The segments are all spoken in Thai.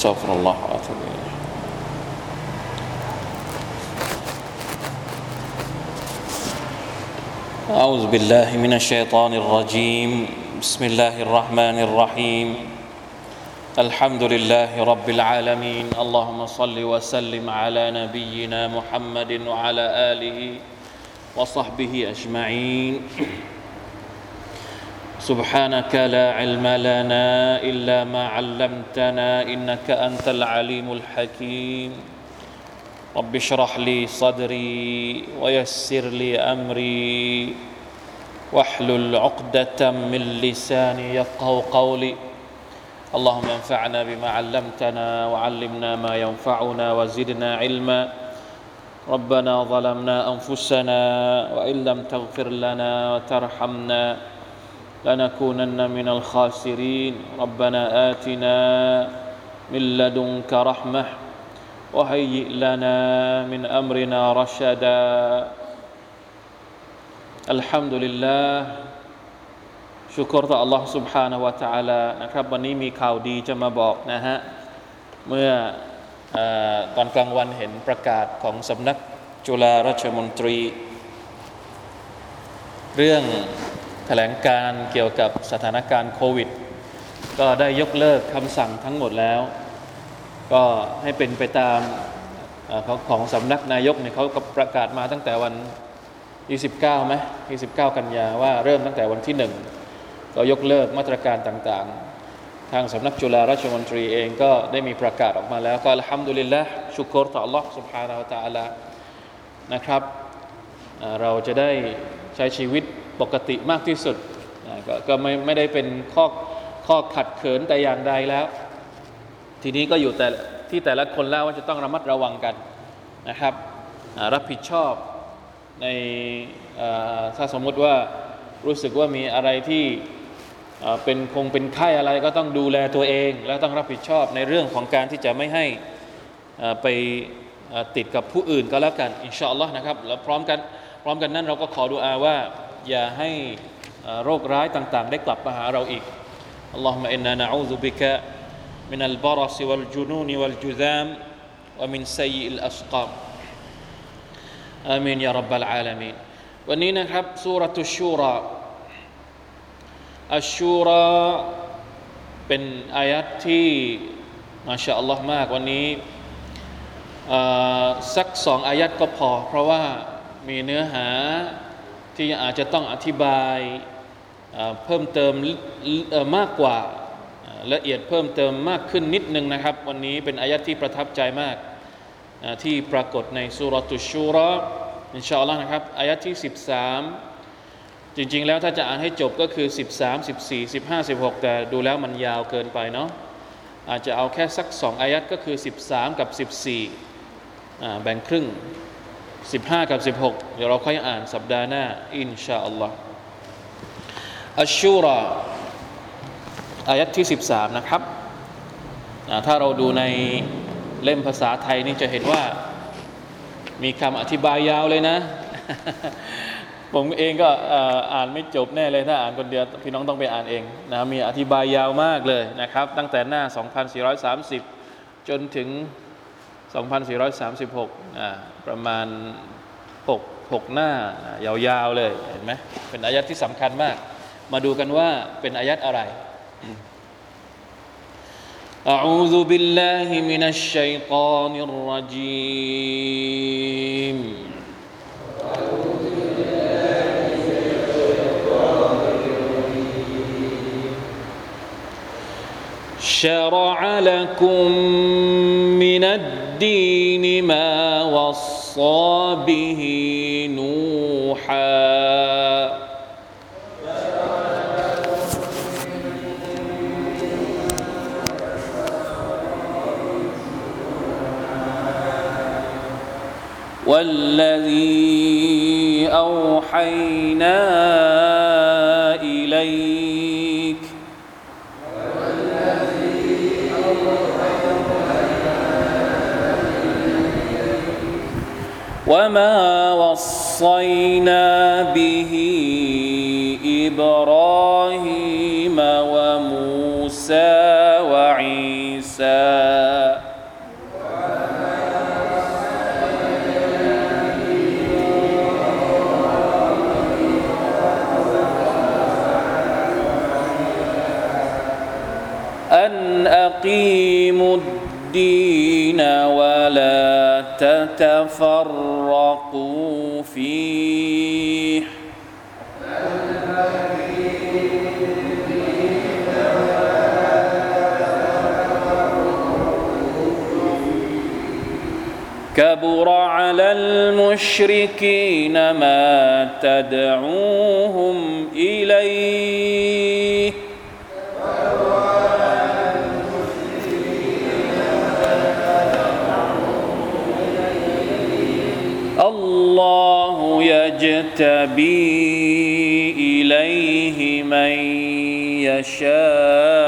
استغفر الله واتوب إليه. أعوذ بالله من الشيطان الرجيم. بسم الله الرحمن الرحيم. الحمد لله رب العالمين. اللهم صل وسلم على نبينا محمد وعلى آله وصحبه أجمعين. سبحانك لا علم لنا إلا ما علمتنا إنك أنت العليم الحكيم. رب اشرح لي صدري ويسر لي أمري واحلل عقدة من لساني يفقه قولي. اللهم انفعنا بما علمتنا وعلمنا ما ينفعنا وزدنا علما. ربنا ظلمنا أنفسنا وإن لم تغفر لنا وترحمنا لنكونن من الخاسرين ربنا آتنا من لدنك رحمة وهيئ لنا من أمرنا رشدا الحمد لله ชุกรต่อ Allah سبحانه และ تعالى นะครับวันนี้มีข่าวดีจะมาบอกนะฮะเมื่ออตอนกลางวันเห็นประกาศของสำนักจุฬาราชมนตรี เรื่องแ ถลงการเกี่ยวกับสถานการณ์โควิด ก็ได้ยกเลิกคำสั่งทั้งหมดแล้ว ก็ให้เป็นไปตามของของสำนักนายกเนี่ยเขาก็ประกาศมาตั้งแต่วัน29ไหม29 กันยาว่าเริ่มตั้งแต่วันที่หนึ่งก็ยกเลิกมาตรการต่างๆ ทางสำนักจุฬาราชมนตรีเองก็ได้มีประกาศออกมาแล้ว ก็อัลฮัมดุลิลละชุกรต่อ Allah سبحانه และ تعالى นะครับเราจะได้ใช้ชีวิต ปกติมากที่สุดกก็ไม่ไม่ได้เป็นข้อข้อขัดเขินแต่อย่างใดแล้ว ทีนี้ก็อยู่แต่ที่แต่ละคนแล้วว่าจะต้องระมัดระวังกันนะครับรับผิดชอบในถ้าสมมติว่ารู้สึกว่ามีอะไรที่เป็นคงเป็นไข้อะไรก็ต้องดูแลตัวเอง แล้วต้องรับผิดชอบในเรื่องของการที่จะไม่ให้ไปติดกับผู้อื่นก็แล้วกัน อินชาอัลลอฮ์นะครับแล้วพร้อมกันพร้อมกันนั้นเราก็ขอดูอาว่า อย่าให้โรคร้ายต่างๆ ได้กลับมาหาเราอีกاللهم إنا نعوذ بك من البرص والجنون والجذام ومن سيئ الأسقامอาเมนยารับบลอาลามีนวันนี้นะครับสุรตุชูราอัชชูราเป็นอายัดที่มาชาอัลลอฮ์มากวันนี้สักสองอายัดก็พอ เพราะว่ามีเนื้อหา ที่อาจจะต้องอธิบายเพิ่มเติมมากกว่าละเอียดเพิ่มเติมมากขึ้นนิดนึงนะครับ วันนี้เป็นอายัดที่ประทับใจมากที่ปรากฏในสุรตุชูรออินชาอัลลอฮ์นะครับอายัดที่ 13 จริงๆแล้วถ้าจะอ่านให้จบก็คือ 13 14 15 16 แต่ดูแล้วมันยาวเกินไปเนาะอาจจะเอาแค่สักสองอายัดก็คือ 13 กับ 14แบ่งครึ่ง 15 กับ 16 เดี๋ยวเราค่อยอ่านสัปดาห์หน้า อินชาอัลลอฮ์อัชชูราอายัดที่ 13 นะครับถ้าเราดูในเล่มภาษาไทยนี่จะเห็นว่ามีคำอธิบายยาวเลยนะ ผมเองก็อ่านไม่จบแน่เลยถ้าอ่านคนเดียว พี่น้องต้องไปอ่านเองนะมีอธิบายยาวมากเลยนะครับ ตั้งแต่หน้า 2430 จนถึง 2436 ประมาณ 6 6 หน้ายาวๆเลยเห็นไหมเป็นอายัดที่สำคัญมาก มาดูกันว่าเป็นอายัดอะไร أعوذ بالله من الشيطان الرجيم شرع لكم من الدين ما وصى به نوحا. والذي أوحينا وما وصينا به إبراهيم وموسى وعيسى أن أقيموا الدين ولا تتفرقوا فيه. كبر على المشركين ما تدعوهم إليه. يجتبي إليه من يشاء.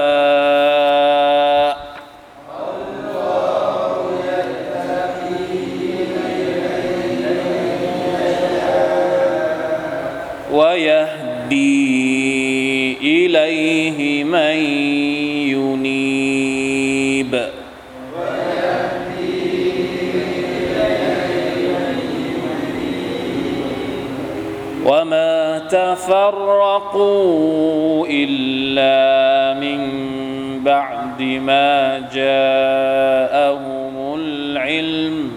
تفرقوا إلا من بعد ما جاءهم العلم.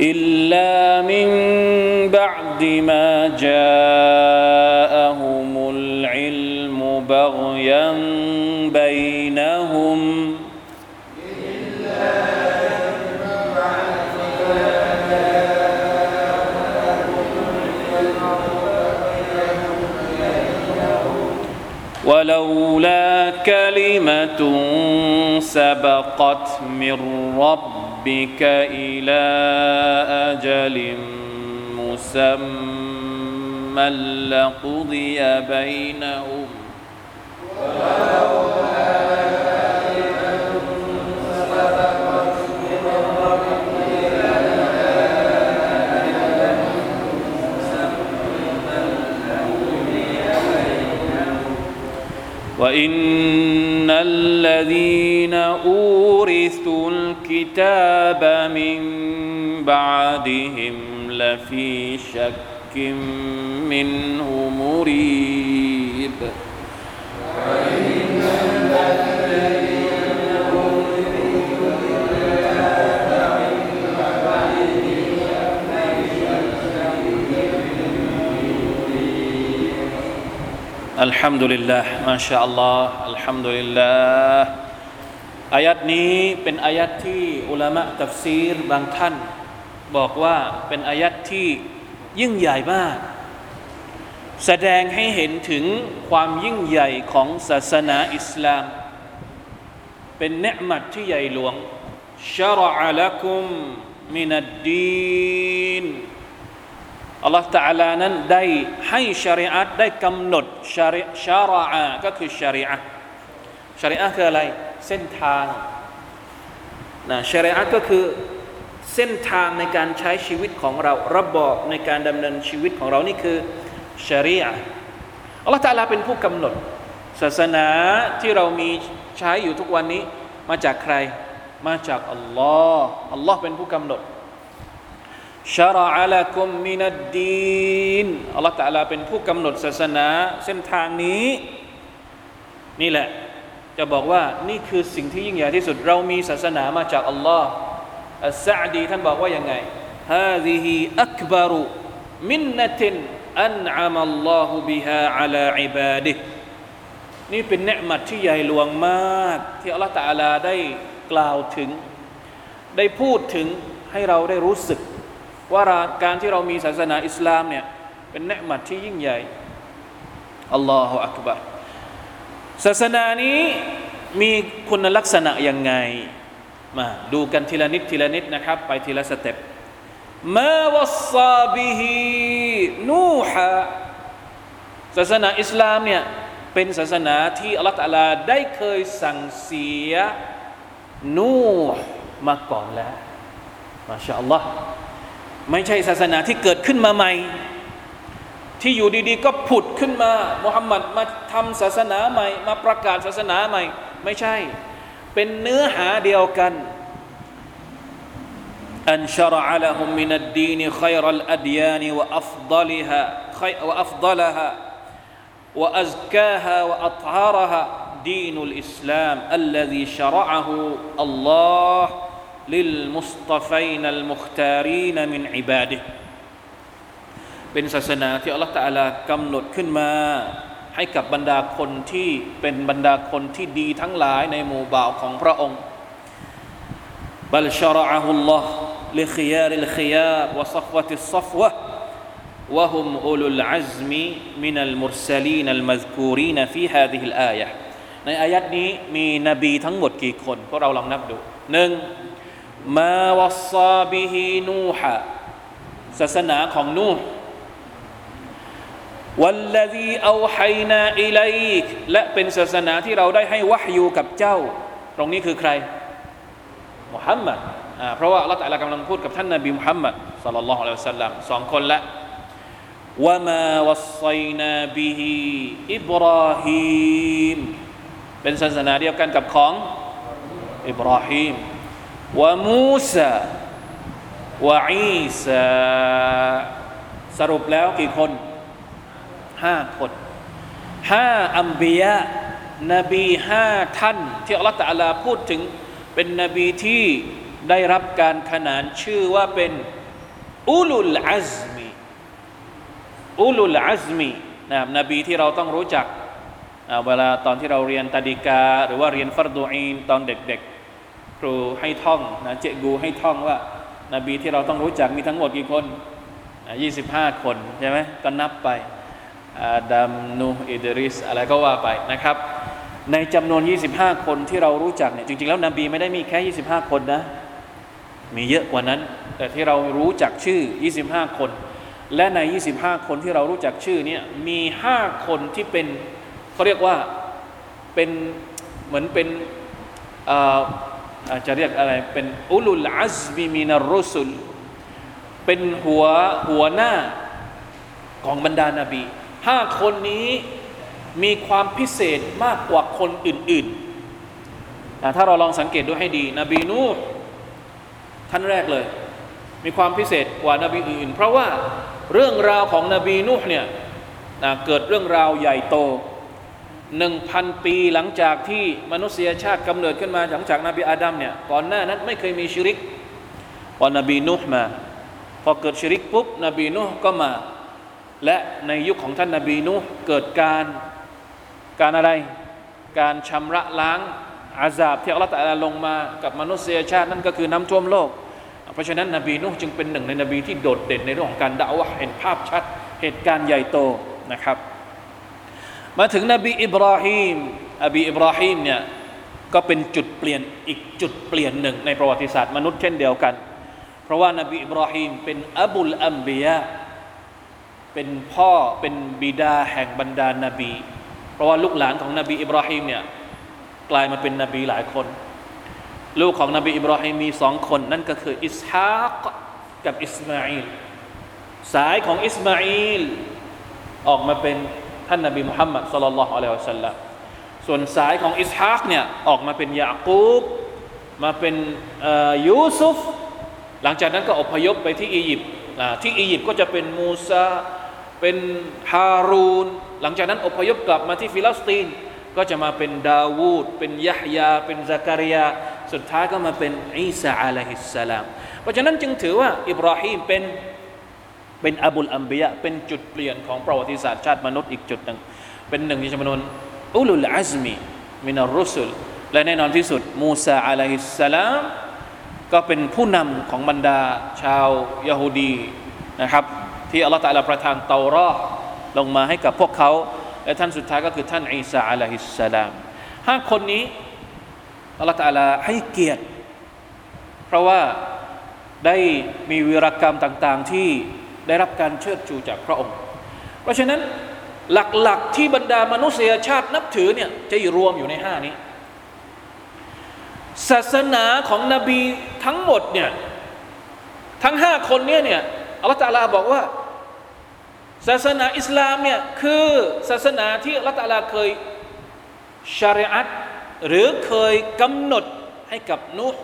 إلا من بعد ما جاءهم سبقت من ربك إلى أجل مسمى لقضي بينهم. وإن الذين أورثوا الكتاب من بعدهم لفي شك منه مريب. الحمد لله ما شاء الله. ฮัมดุลิลลาห์อายัดนี้เป็นอายัดที่อุลามะตัฟซีรบางท่าน บอกว่าเป็นอายัดที่ยิ่งใหญ่มาก แสดงให้เห็นถึงความยิ่งใหญ่ของศาสนาอิสลาม เป็นเนืมัดที่ใหญ่หลวงชรอะลักุมมินัดดีนอัลลอฮฺตะลานั้นได้ให้ชริอะได้กำหนดชริชรอะก็คือชริอะ ชาริอะคืออะไร เส้นทางนะชาริอะก็คือเส้นทางในการใช้ชีวิตของเรา ระบอบในการดำเนินชีวิตของเรานี่คือชาริอะอัลลอฮฺตะอาลาเป็นผู้กำหนด ศาสนาที่เรามีใช้อยู่ทุกวันนี้ มาจากใคร มาจากอัลลอฮ์อัลลอฮ์เป็นผู้กำหนดชาระอะลกุมมินัดดีนอัลลอฮฺตะอาลาเป็นผู้กำหนดศาสนาเส้นทางนี้ นี่แหละ จะบอกว่านี่คือสิ่งที่ยิ่งใหญ่ที่สุด เรามีศาสนามาจากอัลลอฮ์อัสซาดีท่านบอกว่ายังไงฮาซีฮีอักบารุมินนตินอันอามัลลอฮุบิฮาอัลาอิบาดินี่เป็นเนืมัดที่ใหญ่หลวงมาก ที่อัลลอฮฺตาลาได้กล่าวถึง ได้พูดถึงให้เราได้รู้สึก ว่าการที่เรามีศาสนาอิสลามเนี่ยเป็นเนี๊ยะมัตที่ยิ่งใหญ่อัลลอฮฺอักบาร์ ศาสนานี้มีคุณลักษณะยังไง มาดูกันทีละนิดทีละนิดนะครับ ไปทีละ step ما وصى به نوحا ศาสนาอิสลามเนี่ยเป็นศาสนาที่อัลลอฮฺลาได้เคยสั่งเสียนูห์มาก่อนแล้วมาชาอัลลอฮ์ไม่ใช่ศาสนาที่เกิดขึ้นมาใหม่ ที่อยู่ดีๆ ก็ผุดขึ้นมามุฮัมมัดมาทำศาสนาใหม่ มาประกาศศาสนาใหม่ ไม่ใช่ เป็นเนื้อหาเดียวกันอันชรอะลาฮุมมินัดดีนขัยรัลอัดยานวะอัฟดลฮะขัยวะอัฟดลฮะวะอัซกาฮะวะอัตฮารฮะดีนุลอิสลามอัลลซีชรอะฮูอัลลอฮ์ เป็นศาสนาที่อัลลอฮฺตาลากำหนดขึ้นมา ให้กับบรรดาคนที่เป็นบรรดาคนที่ดีทั้งหลายในหมู่บ่าวของพระองค์บัลชรอฮุลลอฮ์لخيار الخيار وصفوة الصفوة وهم أولو العزم من المرسلين المذكورين في هذه الآية ในอายะห์นี้มีนบีทั้งหมดกี่คนพวกเราลองนับดูหนึ่งما وصى به نوحا ศาสนาของนูฮ์ والذي أوحينا إليك และเป็นศาสนาที่เราได้ให้วะฮยูกับเจ้า ตรงนี้คือใครมุฮัมมัดเพราะว่าอัลลอฮฺตะลากำลังพูดกับท่านนบีมุฮัมมัดสัลลัลลอฮุอะลัยฮิวะสัลลัมสองคนละวะมาวัสไซนาบิฮิอิบราฮิมเป็นศาสนาเดียวกันกับของอิบราฮิมวะมูซาวะอีสาสรุปแล้วกี่คน ห้าคนห้าอัมบียะนบีห้าท่าน ที่อัลลอฮฺตะลาพูดถึงเป็นนบีที่ได้รับการขนานชื่อว่าเป็นอุลุลอัซมีอุลุลอัซมีนะครับนบีที่เราต้องรู้จักเวลาตอนที่เราเรียนตาดิกา หรือว่าเรียนฟัรดูอีนตอนเด็กๆ ครูให้ท่องนะเจกูให้ท่องว่านบีที่เราต้องรู้จักมีทั้งหมดกี่คนยี่สิบห้าคนใช่ไหมก็นับไป อาดัมนูอิดริสอะไรก็ว่าไปนะครับ ในจำนวน 25 คนที่เรารู้จักเนี่ยจริง ๆ แล้วนบีไม่ได้มีแค่ 25 คนนะ มีเยอะกว่านั้น แต่ที่เรารู้จักชื่อ 25 คน และใน 25 คนที่เรารู้จักชื่อเนี่ยมี 5 คนที่เป็นเขาเรียกว่าเป็นเหมือนเป็นอาจจะเรียกอะไรเป็นอุลุลอัซมีมินารุสุลเป็นหัวหัวหน้าของบรรดานาบี ห้าคนนี้มีความพิเศษมากกว่าคนอื่นๆถ้าเราลองสังเกตดูให้ดี นบีนูท่านแรกเลย มีความพิเศษกว่านาบีอื่น เพราะว่าเรื่องราวของนบีนูเนี่ยเกิดเรื่องราวใหญ่โตหนึ่งพันปีหลังจากที่มนุษยชาติกำเนิดขึ้นมาหลังจากนาบีอาดัมเนี่ยก่อนหน้านั้นไม่เคยมีชิริกพอนบีนูมา พอเกิดชิริกปุ๊บนบีนูก็มา และในยุคของท่านนาบีนูเกิดการการอะไร การชำระล้างอาซาบที่อัลลอฮฺลงมากับมนุษยชาตินั่นก็คือน้ำท่วมโลก เพราะฉะนั้นนบีนุจึงเป็นหนึ่งในนบีที่โดดเด่นในเรื่องของการด่าวะเห็นภาพชัดเหตุการณ์ใหญ่โตนะครับ มาถึงนบีอิบราฮิมอบีอิบราฮิมเนี่ยก็เป็นจุดเปลี่ยนอีกจุดเปลี่ยนหนึ่งในประวัติศาสตร์มนุษย์เช่นเดียวกัน เพราะว่านบีอิบราฮิมเป็นอับุลอัมบียะ เป็นพ่อเป็นบิดาแห่งบรรดานาบี เพราะว่าลูกหลานของนบีอิบราฮิมเนี่ยกลายมาเป็นนบีหลายคน ลูกของนบีอิบราฮิมมีสองคนนั่นก็คืออิสฮากกับอิสมาอิลสายของอิสมาอิลออกมาเป็นท่านนบีมุฮัมมัดصلى الله عليه وسلم ส่วนสายของอิสฮากเนี่ยออกมาเป็นยากูบมาเป็นยูซุฟหลังจากนั้นก็อพยพไปที่อียิปต์ที่อียิปต์ก็จะเป็นมูซา เป็นฮารูน หลังจากนั้นอพยพกลับมาที่ฟิลิสตีน ก็จะมาเป็นดาวูดเป็นยะฮยา เป็นซักริยา สุดท้ายก็มาเป็นอีสาอะลัยฮิสสลาม เพราะฉะนั้นจึงถือว่าอิบราฮิมเป็นเป็นอบุลอัมบียะเป็นจุดเปลี่ยนของประวัติศาสตร์ชาติมนุษย์อีกจุดหนึ่ง เป็นหนึ่งในจำนวนอุลุลอัซมีมินารุสุลและแน่นอนที่สุดมูซาอะลัยฮิสสลามก็เป็นผู้นำของบรรดาชาวยาฮูดีนะครับ ที่อัลลอฮฺตะลาประทานเตารอลงมาให้กับพวกเขา และท่านสุดท้ายก็คือท่านอีสาอะลัยฮิสสลามห้าคนนี้อัลลอฮฺตะลาให้เกียรติ เพราะว่าได้มีวีรกรรมต่างๆที่ได้รับการเชิดชูจากพระองค์ เพราะฉะนั้นหลักๆที่บรรดามนุษยชาตินับถือเนี่ยจะรวมอยู่ในห้านี้ ศาสนาของนบีทั้งหมดเนี่ยทั้งห้าคนเนี่ยเนี่ยอัลลอฮฺตะลาบอกว่า ศาสนาอิสลามเนี่ยคือศาสนาที่อัลลอฮฺเคยชาริอัตหรือเคยกำหนดให้กับนุห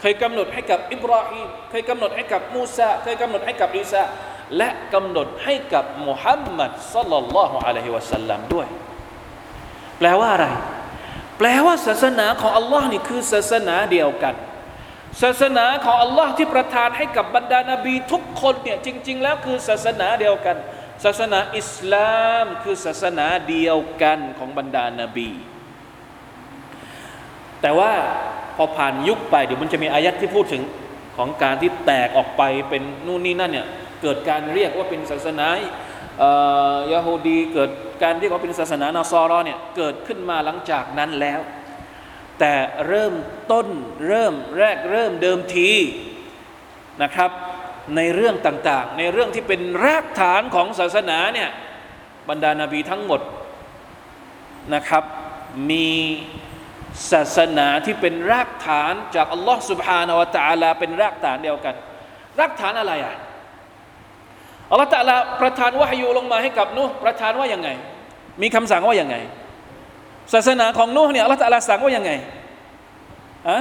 เคยกำหนดให้กับอิบราฮิมเคยกำหนดให้กับมูซาเคยกำหนดให้กับอีสาและกำหนดให้กับมุฮัมมัดสัลลัลลอฮุอะลัยฮิวะสัลลัมด้วย แปลว่าอะไร แปลว่าศาสนาของอัลลอฮ์นี่คือศาสนาเดียวกัน ศาสนาของอัลลอฮ์ที่ประทานให้กับบรรดานาบีทุกคนเนี่ยจริง ๆ แล้วคือศาสนาเดียวกัน ศาสนาอิสลามคือศาสนาเดียวกันของบรรดานาบี แต่ว่าพอผ่านยุคไปเดี๋ยวมันจะมีอายัดที่พูดถึงของการที่แตกออกไปเป็นนู่นนี่นั่นเนี่ยเกิดการเรียกว่าเป็นศาสนายาฮูดีเกิดการเรียกว่าเป็นศาสนานาซอรอเนี่ยเกิดขึ้นมาหลังจากนั้นแล้ว แต่เริ่มต้นเริ่มแรกเริ่มเดิมทีนะครับ ในเรื่องต่างๆ ในเรื่องที่เป็นรากฐานของศาสนาเนี่ยบรรดานาบีทั้งหมดนะครับ มีศาสนาที่เป็นรากฐานจากอัลลอฮ์สุบฮานาวะตะาลาเป็นรากฐานเดียวกัน รากฐานอะไรอะอัลลอฮ์ตะาลาประทานวะฮยูลงมาให้กับนุประทานว่าอย่างไง มีคำสั่งว่าอย่างไง ศาสนาของนูเนี่ยอัลลอฮ์ตะลาสั่งว่ายังไงอะ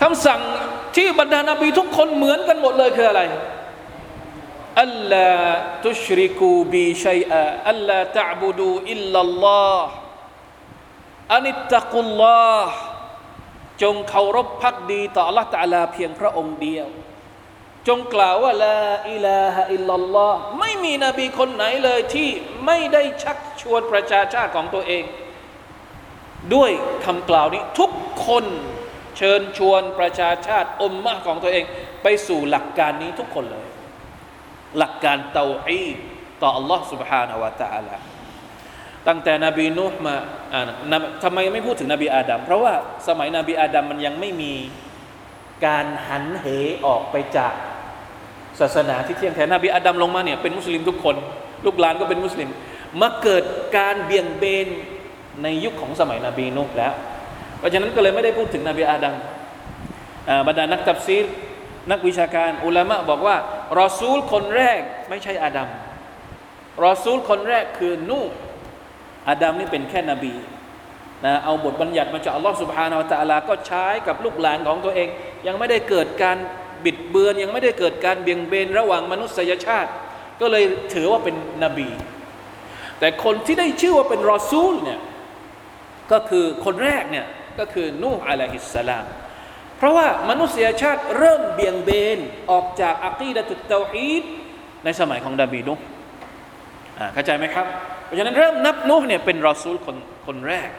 คำสั่งที่บรรดานาบีทุกคนเหมือนกันหมดเลยคืออะไรอัลลาตุชริกูบีชัยอะอัลลาตะบุดูอิลลัลลอฮ์อานิตตะกุลลอฮ์จงเคารพพักดีต่อ Allah ตะลาเพียงพระองค์เดียว จงกล่าวว่าลาอิลาฮะอิลลัลลอฮ์ไม่มีนบีคนไหนเลยที่ไม่ได้ชักชวนประชาชาติของตัวเอง ด้วยคำกล่าวนี้ทุกคนเชิญชวนประชาชาติอมมะของตัวเอง ไปสู่หลักการนี้ทุกคนเลย หลักการเตาอีต่อ Allah سبحانه และ تعالى ตั้งแต่นบีนูฮ์มาอ่าทำไมไม่พูดถึงนบีอาดัมเพราะว่าสมัยนบีอาดัมมันยังไม่มีการหันเหออกไปจาก ศาสนาที่เที่ยงแท้นบีอาดัมลงมาเนี่ยเป็นมุสลิมทุกคน ลูกหลานก็เป็นมุสลิม มาเกิดการเบี่ยงเบนในยุคของสมัยนบีนูฮ์แล้ว เพราะฉะนั้นก็เลยไม่ได้พูดถึงนบีอาดัมบรรดานักตับซีรนักวิชาการอุลามะบอกว่ารอซูลคนแรกไม่ใช่อาดัมรอซูลคนแรกคือนูอาดัมนี่เป็นแค่นบีนะเอาบทบัญญัติมาจากอัลลอฮฺสุบฮานาอัลตะลาก็ใช้กับลูกหลานของตัวเอง ยังไม่ได้เกิดการ บิดเบือนยังไม่ได้เกิดการเบี่ยงเบนระหว่างมนุษยชาติ ก็เลยถือว่าเป็นนบี แต่คนที่ได้ชื่อว่าเป็นรอซูลเนี่ยก็คือคนแรกเนี่ยก็คือนูฮ์อะลัยฮิสสลาม เพราะว่ามนุษยชาติเริ่มเบี่ยงเบนออกจากอัคีดะตุตเตาฮีดในสมัยของนบีนุฮ์เข้าใจไหมครับ เพราะฉะนั้นเริ่มนับนุฮ์เนี่ยเป็นรอซูลคนคนแรก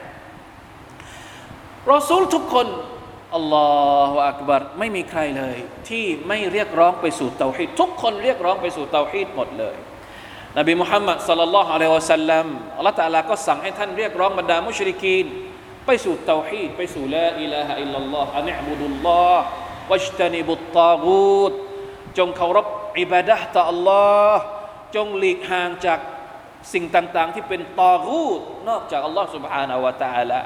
รอซูลทุกคน อัลลอฮฺอักบัรไม่มีใครเลย ที่ไม่เรียกร้องไปสู่เตาฮีดทุกคนเรียกร้องไปสู่เตาฮีดหมดเลยนบีมุฮัมมัดสัลลัลลอฮุอะลัยฮิวะสัลลัมอัลลอฮฺตะลาก็สั่งให้ท่านเรียกร้องบรรดามุชริกีนไปสู่เตาฮีดไปสู่ละอิลาฮะอิลลัลลอฮ์อันอิบุดุลลอฮ์วัจตนิบุตตากูดจงเคารพอิบาดะห์ต่อ Allah จงหลีกห่างจากสิ่งต่าง ๆ ที่เป็นตอกูดนอกจาก Allah سبحانه และ تعالى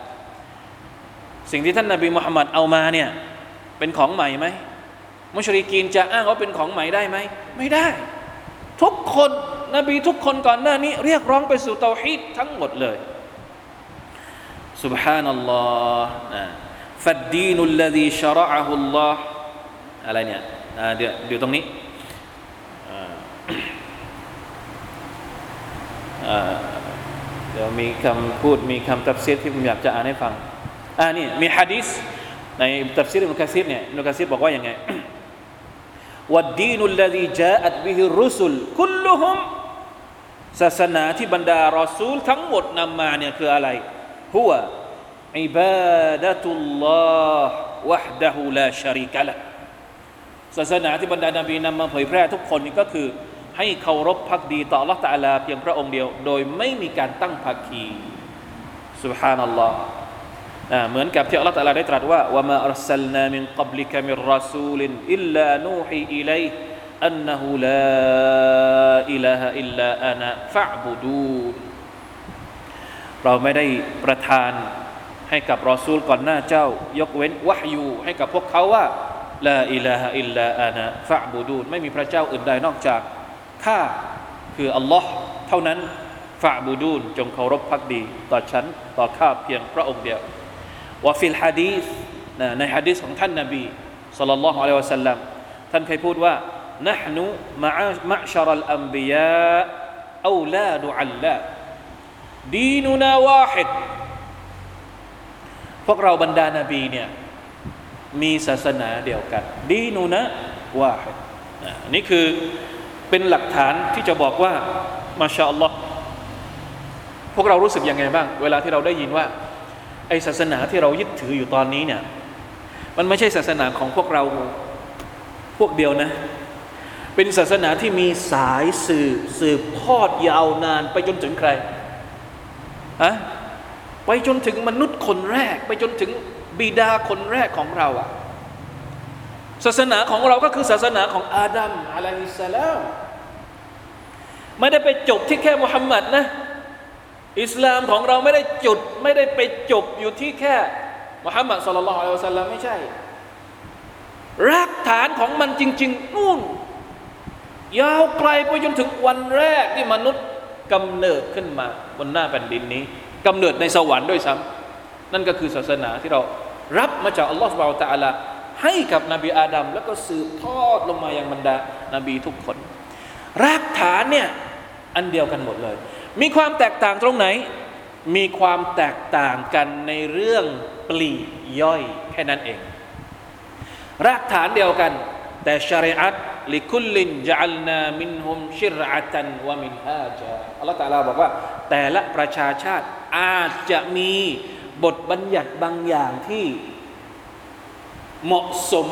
สิ่งที่ท่านนบีมุฮัมมัดเอามาเนี่ยเป็นของใหม่ไหมมุชริกีนจะอ้างว่าเป็นของใหม่ได้ไหมไม่ได้ ทุกคนนบีทุกคนก่อนหน้านี้ เรียกร้องไปสู่เตาฮีดทั้งหมดเลย سبحان الله ฟัดดีนุลลดีชรอะฮุลลอฮ์อะไรเนี่ยเดี๋ยวเดี๋ยวตรงนี้เดี๋ยวมีคำพูดมีคำตัฟซีรที่ผมอยากจะอ่านให้ฟัง อ่านี่มีฮะดิษในตัฟซีรอิบนุกะซีรเนี่ยอิบนุกะซีรบอกว่าอย่างไงوالدين الذي جاءت به الرسل كلهم ศาสนาที่บรรดารอซูลทั้งหมดนำมาเนี่ยคืออะไรهو عبادة الله وحده لا شريك له ศาสนาที่บรรดานบีนำมาเผยแพร่ทุกคนนี่ก็คือ ให้เคารพภักดีต่ออัลลอฮ์ตะอาลาเพียงพระองค์เดียว โดยไม่มีการตั้งภาคีسبحان الله เหมือนกับที่ Allah ตาลาได้ตรัสว่า وما أرسلنا من قبلك من رسول إلا نوحي إليه أنه لا إله إلا أنا فاعبدون เราไม่ได้ประทานให้กับรอซูลก่อนหน้าเจ้า ยกเว้นวะฮยูให้กับพวกเขาว่าلا إله إلا أنا فاعبدون ไม่มีพระเจ้าอื่นใดนอกจากข้าคืออัลลอฮ์เท่านั้นفاعبدون จงเคารพภักดี ต่อฉันต่อข้าเพียงพระองค์เดียว وفي الحديث ในฮะดีษของท่านนบีصلى الله عليه وسلم ท่านเคยพูดว่าنحن معشر الأنبياء أولاد علات ديننا واحدพวกเราบรรดานาบีเนี่ยมีศาสนาเดียวกัน ดีนุนะวาฮิดนี่คือเป็นหลักฐานที่จะบอกว่ามาชาอัลลอฮ์พวกเรารู้สึกยังไงบ้าง เวลาที่เราได้ยินว่า ไอศาสนาที่เรายึดถืออยู่ตอนนี้เนี่ย มันไม่ใช่ศาสนาของพวกเราพวกเดียวนะ เป็นศาสนาที่มีสายสืบสืบทอดยาวนานไปจนถึงใครอะไปจนถึงมนุษย์คนแรก ไปจนถึงบิดาคนแรกของเราอะศาสนาของเราก็คือศาสนาของอาดัมอะลัยฮิสสลามไม่ได้ไปจบที่แค่มุฮัมมัดนะ อิสลามของเราไม่ได้จุดไม่ได้ไปจบอยู่ที่แค่มุฮัมมัดสุลลัลอฮุอะลัยฮิวะสัลลัมไม่ใช่ รากฐานของมันจริง ๆ นู่น ยาวไกลไปจนถึงวันแรกที่มนุษย์กำเนิดขึ้นมาบนหน้าแผ่นดินนี้กำเนิดในสวรรค์ด้วยซ้ำนั่นก็คือศาสนาที่เรารับมาจากอัลลอฮฺสุบะฮฺตะอัลาให้กับนบีอาดัมแล้วก็สืบทอดลงมาอยังบรรดานาบีทุกคน รากฐานเนี่ยอันเดียวกันหมดเลย มีความแตกต่างตรงไหน มีความแตกต่างกันในเรื่องปลีย่อยแค่นั้นเอง รากฐานเดียวกัน แต่ชริอัตลิคุลลินจัลนามินฮุมชิรอัตันวะมินฮาจาอัลลอฮฺตะลาบอกว่า แต่ละประชาชาติอาจจะมีบทบัญญัติบางอย่างที่เหมาะสม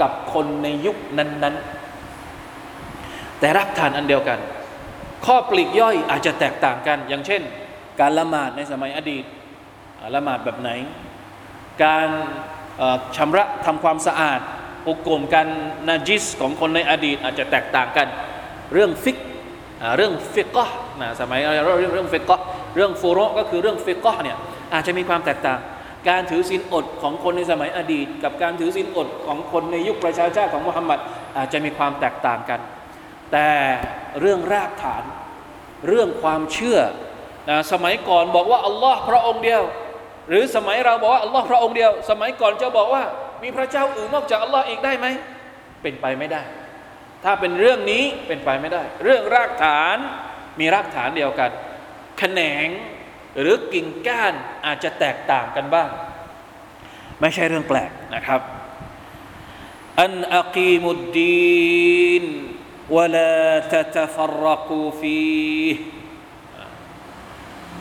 กับคนในยุคนั้น ๆ แต่รักฐานอันเดียวกัน ข้อปลีกย่อยอาจจะแตกต่างกัน อย่างเช่น การละหมาดในสมัยอดีตละหมาดแบบไหน การชำระทำความสะอาดอุกมการนาจิสของคนในอดีตอาจจะแตกต่างกัน เรื่องฟิกเรื่องฟิกก็นะสมัยเราเรื่องเรื่องฟิกก็เรื่องฟูโรก็คือเรื่องฟิกก็เนี่ยอาจจะมีความแตกต่าง การถือศีลอดของคนในสมัยอดีต กับการถือศีลอดของคนในยุคประชาชาติของมุฮัมมัดอาจจะมีความแตกต่างกัน แต่เรื่องรากฐาน เรื่องความเชื่อนะสมัยก่อนบอกว่าอัลลอฮ์พระองค์เดียว หรือสมัยเราบอกว่าอัลลอฮ์พระองค์เดียว สมัยก่อนจะบอกว่า มีพระเจ้าอื่นนอกจากอัลลอฮ์อีกได้ไหมเป็นไปไม่ได้ ถ้าเป็นเรื่องนี้เป็นไปไม่ได้ เรื่องรากฐานมีรากฐานเดียวกันแขนงหรือกิ่งก้านอาจจะแตกต่างกันบ้าง ไม่ใช่เรื่องแปลกนะครับ อันอักีมุดดีน วลาตตฟรกูฟี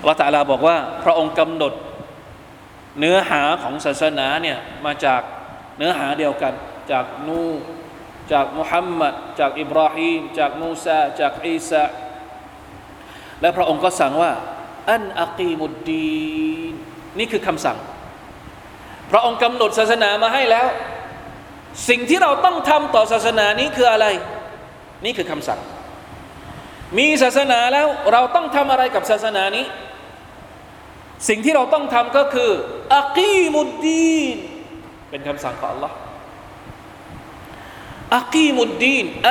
ละตาลาบอกว่า พระองค์กำหนด เนื้อหาของศาสนาเนี่ยมาจากเนื้อหาเดียวกัน จากนูจากมุฮัมมัดจากอิบราฮิมจากมูซาจากอีสาและพระองค์ก็สั่งว่า อันอักีมุดดีนนี่คือคำสั่ง พระองค์กำหนดศาสนามาให้แล้ว สิ่งที่เราต้องทำต่อศาสนานี้คืออะไร นี่คือคำสั่ง มีศาสนาแล้วเราต้องทำอะไรกับศาสนานี้ สิ่งที่เราต้องทำก็คืออักีมุดดีนเป็นคำสั่งของ Allah อักีมุดดีนไอ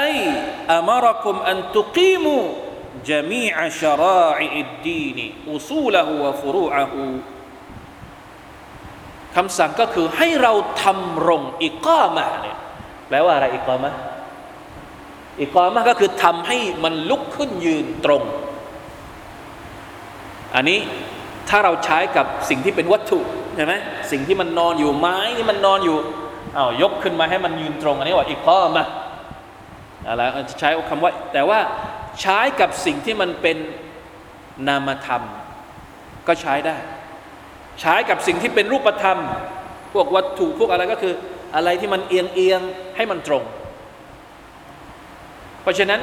อามารคุมอันตุกีมู جميع شرائع الدين أصوله وفروعه คำสั่งก็คือให้เราทำรงอิกามาเนี่ยแปลว่าอะไรอิกามา อิกามาก็คือทำให้มันลุกขึ้นยืนตรง อันนี้ถ้าเราใช้กับสิ่งที่เป็นวัตถุใช่ไหมสิ่งที่มันนอนอยู่ไม้ที่มันนอนอยู่เอายกขึ้นมาให้มันยืนตรง อันนี้ว่าอิกามาอะไรใช้คำว่า แต่ว่าใช้กับสิ่งที่มันเป็นนามธรรม ก็ใช้ได้ ใช้กับสิ่งที่เป็นรูปธรรม พวกวัตถุพวกอะไรก็คือ อะไรที่มันเอียงเอียงให้มันตรง เพราะฉะนั้น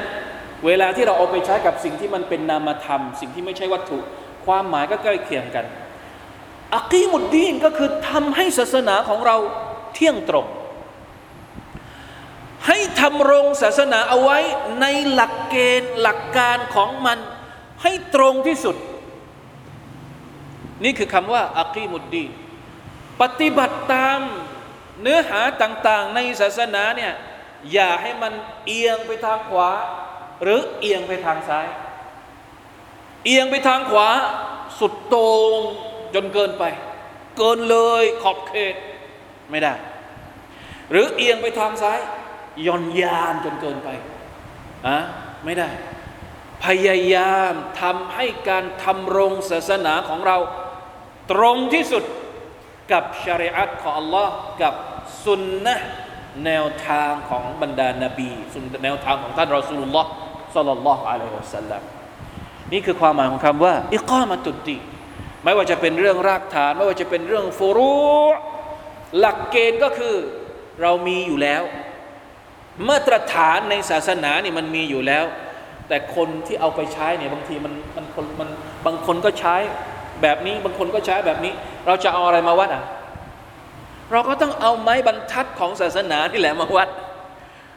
เวลาที่เราเอาไปใช้กับสิ่งที่มันเป็นนามธรรม สิ่งที่ไม่ใช่วัตถุ ความหมายก็ใกล้เคียงกันอักีมุดดีนก็คือทำให้ศาสนาของเราเที่ยงตรง ให้ทำรงศาสนาเอาไว้ในหลักเกณฑ์หลักการของมันให้ตรงที่สุด นี่คือคำว่าอักีมุดดีปฏิบัติตามเนื้อหาต่างๆ ในศาสนาเนี่ย อย่าให้มันเอียงไปทางขวา หรือเอียงไปทางซ้าย เอียงไปทางขวา สุดโตงจนเกินไป เกินเลยขอบเขตไม่ได้ หรือเอียงไปทางซ้ายย่อนยานจนเกินไปอะไม่ได้ พยายามทำให้การทำรงศาสนาของเรา ตรงที่สุดกับชริอัตของ Allah กับสุนนะ แนวทางของบรรดานาบีสุนแนวทางของท่านรอสูลุลลอฮ์สัลลัลลอฮุอะลัยฮิวะสัลลัมนี่คือความหมายของคำว่า อิกามาตุดดีไม่ว่าจะเป็นเรื่องรากฐาน ไม่ว่าจะเป็นเรื่องฟูรุหลักเกณฑ์ก็คือเรามีอยู่แล้ว มาตรฐานในศาสนานี่มันมีอยู่แล้ว แต่คนที่เอาไปใช้เนี่ยบางทีมันมันคนมันบางคนก็ใช้แบบนี้ บางคนก็ใช้แบบนี้ เราจะเอาอะไรมาวัดอะ เราก็ต้องเอาไม้บรรทัดของศาสนาที่แหละมาวัด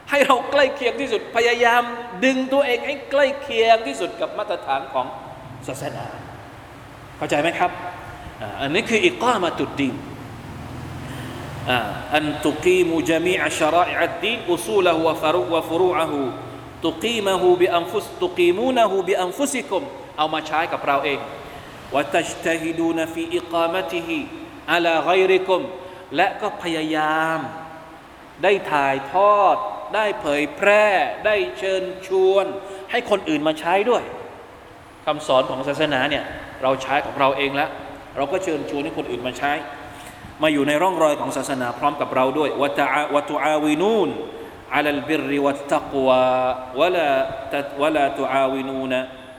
ให้เราใกล้เคียงที่สุดพยายาม ดึงตัวเองให้ใกล้เคียงที่สุดกับมาตรฐานของศาสนา เข้าใจไหมครับอันนี้คืออิกามาตุดดีนأن تقيموا جميع شرائع الدين أصوله وفرو وفروعه تقيموه بأنفس تقيمونه بأنفسكم เอามาใช้กับเราเองوتجتهدون في إقامته على غيركم และก็พยายาม ได้ถ่ายทอด ได้เผยแพร่ ได้เชิญชวน ให้คนอื่นมาใช้ด้วยคำสอนของศาสนาเนี่ยเราใช้ของเราเองแล้ว เราก็เชิญชวนให้คนอื่นมาใช้ มาอยู่ในร่องรอยของศาสนาพร้อมกับเราด้วยوتعا وتعاونون على البر والتقوى ولا ت ولا تعاونون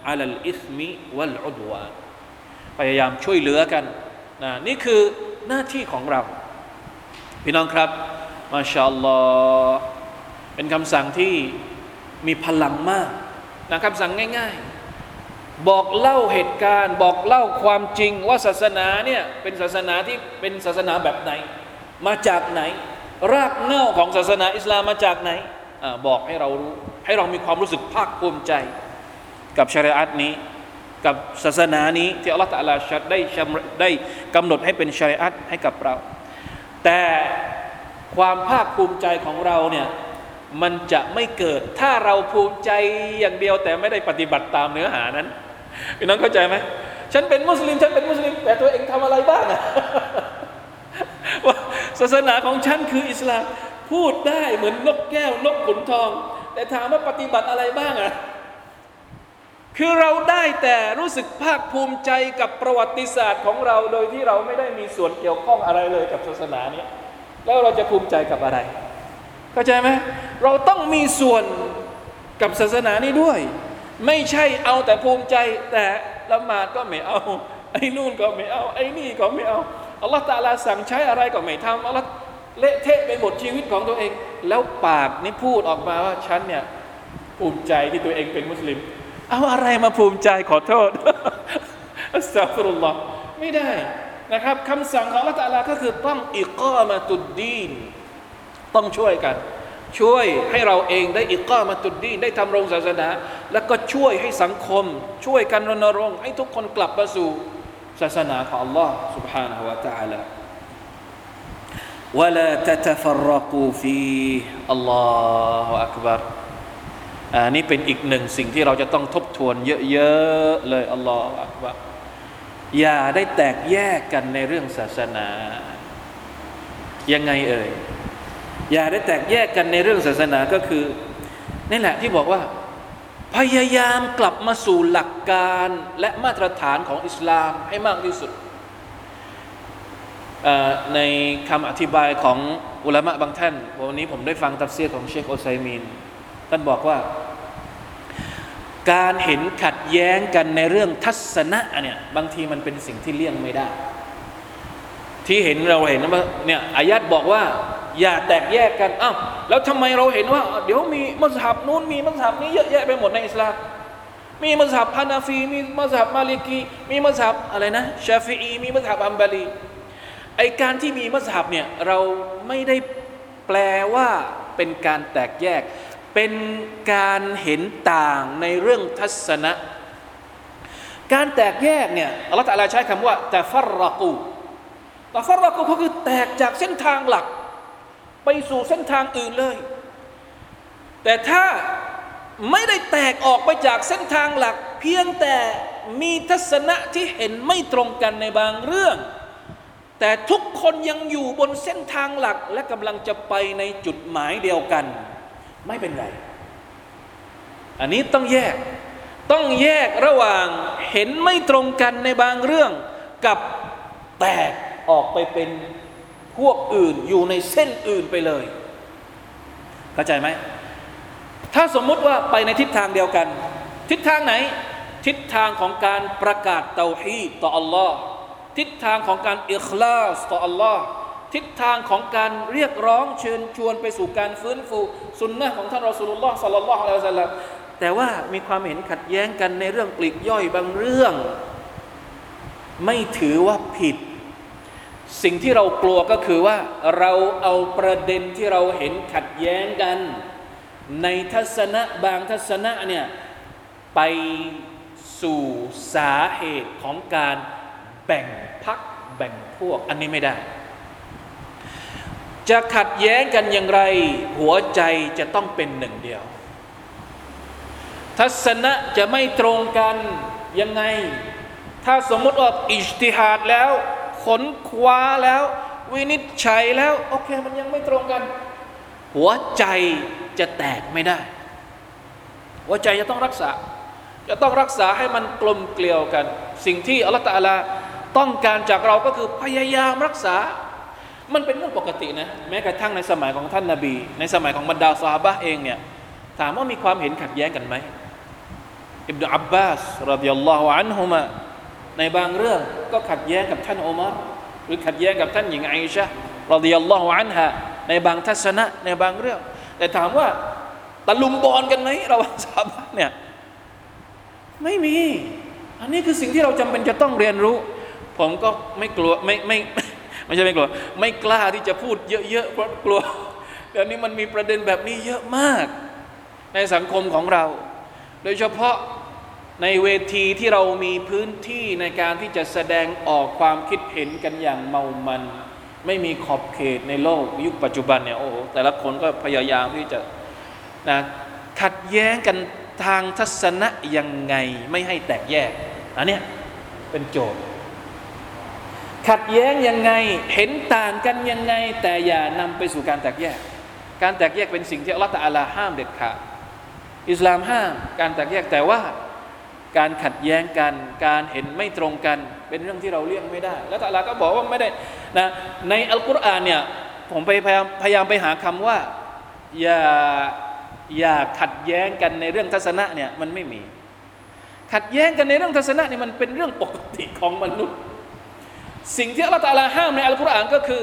على الإثم والعدوان พยายามช่วยเหลือกันนะนี่คือหน้าที่ของเรา พี่น้องครับما شاء الله เป็นคำสั่งที่มีพลังมากนะคำสั่งง่าย ๆ บอกเล่าเหตุการณ์ บอกเล่าความจริงว่าศาสนาเนี่ยเป็นศาสนาที่เป็นศาสนาแบบไหน มาจากไหน รากเหง้าของศาสนาอิสลามมาจากไหนอบอกให้เรารู้ ให้เรามีความรู้สึกภาคภูมิใจ กับชริอัตนี้ กับศาสนานี้ที่อัลลอฮฺตะลาชัดได้ได้กำหนดให้เป็นชริอัตให้กับเรา แต่ความภาคภูมิใจของเราเนี่ยมันจะไม่เกิดถ้าเราภูมิใจอย่างเดียวแต่ไม่ได้ปฏิบัติตามเนื้อหานั้นพี่น้องเข้าใจไหมฉันเป็นมุสลิม ฉันเป็นมุสลิม แต่ตัวเองทำอะไรบ้างอะว่าศาสนาของฉันคืออิสลามพูดได้เหมือนนกแก้วนกขุนทอง แต่ถามว่าปฏิบัติอะไรบ้างอะ คือเราได้แต่รู้สึกภาคภูมิใจกับประวัติศาสตร์ของเราโดยที่เราไม่ได้มีส่วนเกี่ยวข้องอะไรเลยกับศาสนาเนี้แล้วเราจะภูมิใจกับอะไร เข้าใจไหมเราต้องมีส่วนกับศาสนานี้ด้วย ไม่ใช่เอาแต่ภูมิใจแต่ละหมาดก็ไม่เอา ไอ้นู่นก็ไม่เอา ไอ้นี่ก็ไม่เอาอัลลอฮฺตาลาสั่งใช้อะไรก็ไม่ทำอัลลอฮฺเละเทะไปหมดชีวิตของตัวเอง แล้วปากนี่พูดออกมาว่าฉันเนี่ยภูมิใจที่ตัวเองเป็นมุสลิม เอาอะไรมาภูมิใจขอโทษอัสซาฟุรุลลอฮ์ไม่ได้นะครับคำสั่งของละตาลาก็คือต้องอิกามาตุดดีนต้องช่วยกัน ช่วยให้เราเองได้อิกามาตุดดีนได้ทำรงศาสนา แล้วก็ช่วยให้สังคม ช่วยกันรณรงค์ให้ทุกคนกลับมาสู่ศาสนาของ Allah سبحانه และ تعالى ولا تتفرقوا فيه อัลล อันนี้เป็นอีกหนึ่งสิ่งที่เราจะต้องทบทวนเยอะๆเลยอัลลอฮฺอักบาอย่าได้แตกแยกกันในเรื่องศาสนา ยังไงเอ่ย อย่าได้แตกแยกกันในเรื่องศาสนาก็คือนี่แหละที่บอกว่า พยายามกลับมาสู่หลักการและมาตรฐานของอิสลามให้มากที่สุดในคำอธิบายของอุลามะบางท่าน วันนี้ผมได้ฟังตัฟเซียของเชคโอไซมิน ท่านบอกว่า การเห็นขัดแย้งกันในเรื่องทัศนะเนี่ยบางทีมันเป็นสิ่งที่เลี่ยงไม่ได้ ที่เห็นเราเห็นว่าเนี่ยอายัดบอกว่า อย่าแตกแยกกันอ้าวแล้วทำไมเราเห็นว่า เดี๋ยวมีมัสฮับนู้นมีมัสฮับนี้เยอะแยะไปหมดในอิสลามมีมัสฮับฮานาฟีมีมัสฮับมาลิกีมีมัสฮับอะไรนะชาฟีอีมีมัสฮับอัมบาลีไอการที่มีมัสฮับเนี่ยเราไม่ได้แปลว่าเป็นการแตกแยก เป็นการเห็นต่างในเรื่องทัศนะ การแตกแยกเนี่ยอัลลอฮฺตะลาใช้คำว่าแต่ฟัรรกูแต่ฟัรรกูก็คือแตกจากเส้นทางหลัก ไปสู่เส้นทางอื่นเลย แต่ถ้าไม่ได้แตกออกไปจากเส้นทางหลัก เพียงแต่มีทัศนะที่เห็นไม่ตรงกันในบางเรื่อง แต่ทุกคนยังอยู่บนเส้นทางหลักและกำลังจะไปในจุดหมายเดียวกัน ไม่เป็นไร อันนี้ต้องแยก ต้องแยกระหว่างเห็นไม่ตรงกันในบางเรื่อง กับแตกออกไปเป็นพวกอื่นอยู่ในเส้นอื่นไปเลย เข้าใจไหม ถ้าสมมุติว่าไปในทิศทางเดียวกัน ทิศทางไหน ทิศทางของการประกาศเตาฮีต่ออัลลอฮ์ทิศทางของการอิคลาสต่ออัลลอฮ์ ทิศทางของการเรียกร้องเชิญชวนไปสู่การฟื้นฟูสุนนะของท่านรอสุลลอฮ์สัลลัลลอฮุอะลัยฮิวะสัลลัมแต่ว่ามีความเห็นขัดแย้งกันในเรื่องปลีกย่อยบางเรื่อง ไม่ถือว่าผิด สิ่งที่เรากลัวก็คือว่าเราเอาประเด็นที่เราเห็นขัดแย้งกัน ในทัศนะบางทัศนะเนี่ยไปสู่สาเหตุของการแบ่งพักแบ่งพวกอันนี้ไม่ได้ จะขัดแย้งกันอย่างไร หัวใจจะต้องเป็นหนึ่งเดียว ทัศนะจะไม่ตรงกันยังไง ถ้าสมมติว่าอิจติฮาดแล้วขนคว้าแล้ว วินิจฉัยแล้ว โอเค มันยังไม่ตรงกัน หัวใจจะแตกไม่ได้ หัวใจจะต้องรักษา จะต้องรักษาให้มันกลมเกลียวกัน สิ่งที่อัลลอฮฺตาลาต้องการจากเราก็คือพยายามรักษา มันเป็นเรื่องปกตินะแม้กระทั่งในสมัยของท่านนาบี ในสมัยของบรรดาซาบะเองเนี่ยถามว่ามีความเห็นขัดแย้งกันไหมอิบนุอับบาสรดิยัลลอฮุอันฮุมะในบางเรื่องก็ขัดแย้งกับท่านอุมารหรือขัดแย้งกับท่านหญิงไอชะรดิยัลลอฮุอันฮะในบางทัศนะในบางเรื่อง แต่ถามว่าตะลุมบอลกันไหมระหว่างสาบะเนี่ยไม่มี อันนี้คือสิ่งที่เราจำเป็นจะต้องเรียนรู้ ผมก็ไม่กลัวไม่ไม่ ไม่ใช่ไม่กลัวไม่กล้าที่จะพูดเยอะๆเพราะกลัวเดี๋ยวนี้มันมีประเด็นแบบนี้เยอะมาก ในสังคมของเรา โดยเฉพาะในเวทีที่เรามีพื้นที่ในการที่จะแสดงออกความคิดเห็นกันอย่างเมามัน ไม่มีขอบเขตในโลกยุคปัจจุบันเนี่ยโอ้โหแต่ละคนก็พยายามที่จะนะขัดแย้งกันทางทัศนะยังไงไม่ให้แตกแยกอันเนี้ยเป็นโจทย์ ขัดแย้งยังไงเห็นต่างกันยังไง แต่อย่านำไปสู่การแตกแยก การแตกแยกเป็นสิ่งที่อัลลอฮฺตะอาลาห้ามเด็ดขาดอิสลามห้ามการแตกแยกแต่ว่าการขัดแย้งกัน การเห็นไม่ตรงกัน เป็นเรื่องที่เราเลี่ยงไม่ได้ แล้วตะอาลาก็บอกว่าไม่ได้นะในอัลกุรอานเนี่ยผมไปพยายามพยายามไปหาคำว่าอย่าอย่าขัดแย้งกันในเรื่องทัศนะเนี่ยมันไม่มี ขัดแย้งกันในเรื่องทัศนะเนี่ยมันเป็นเรื่องปกติของมนุษย์ สิ่งที่อัลลอฮฺตะลาห้ามในอัลกุรอานก็คือ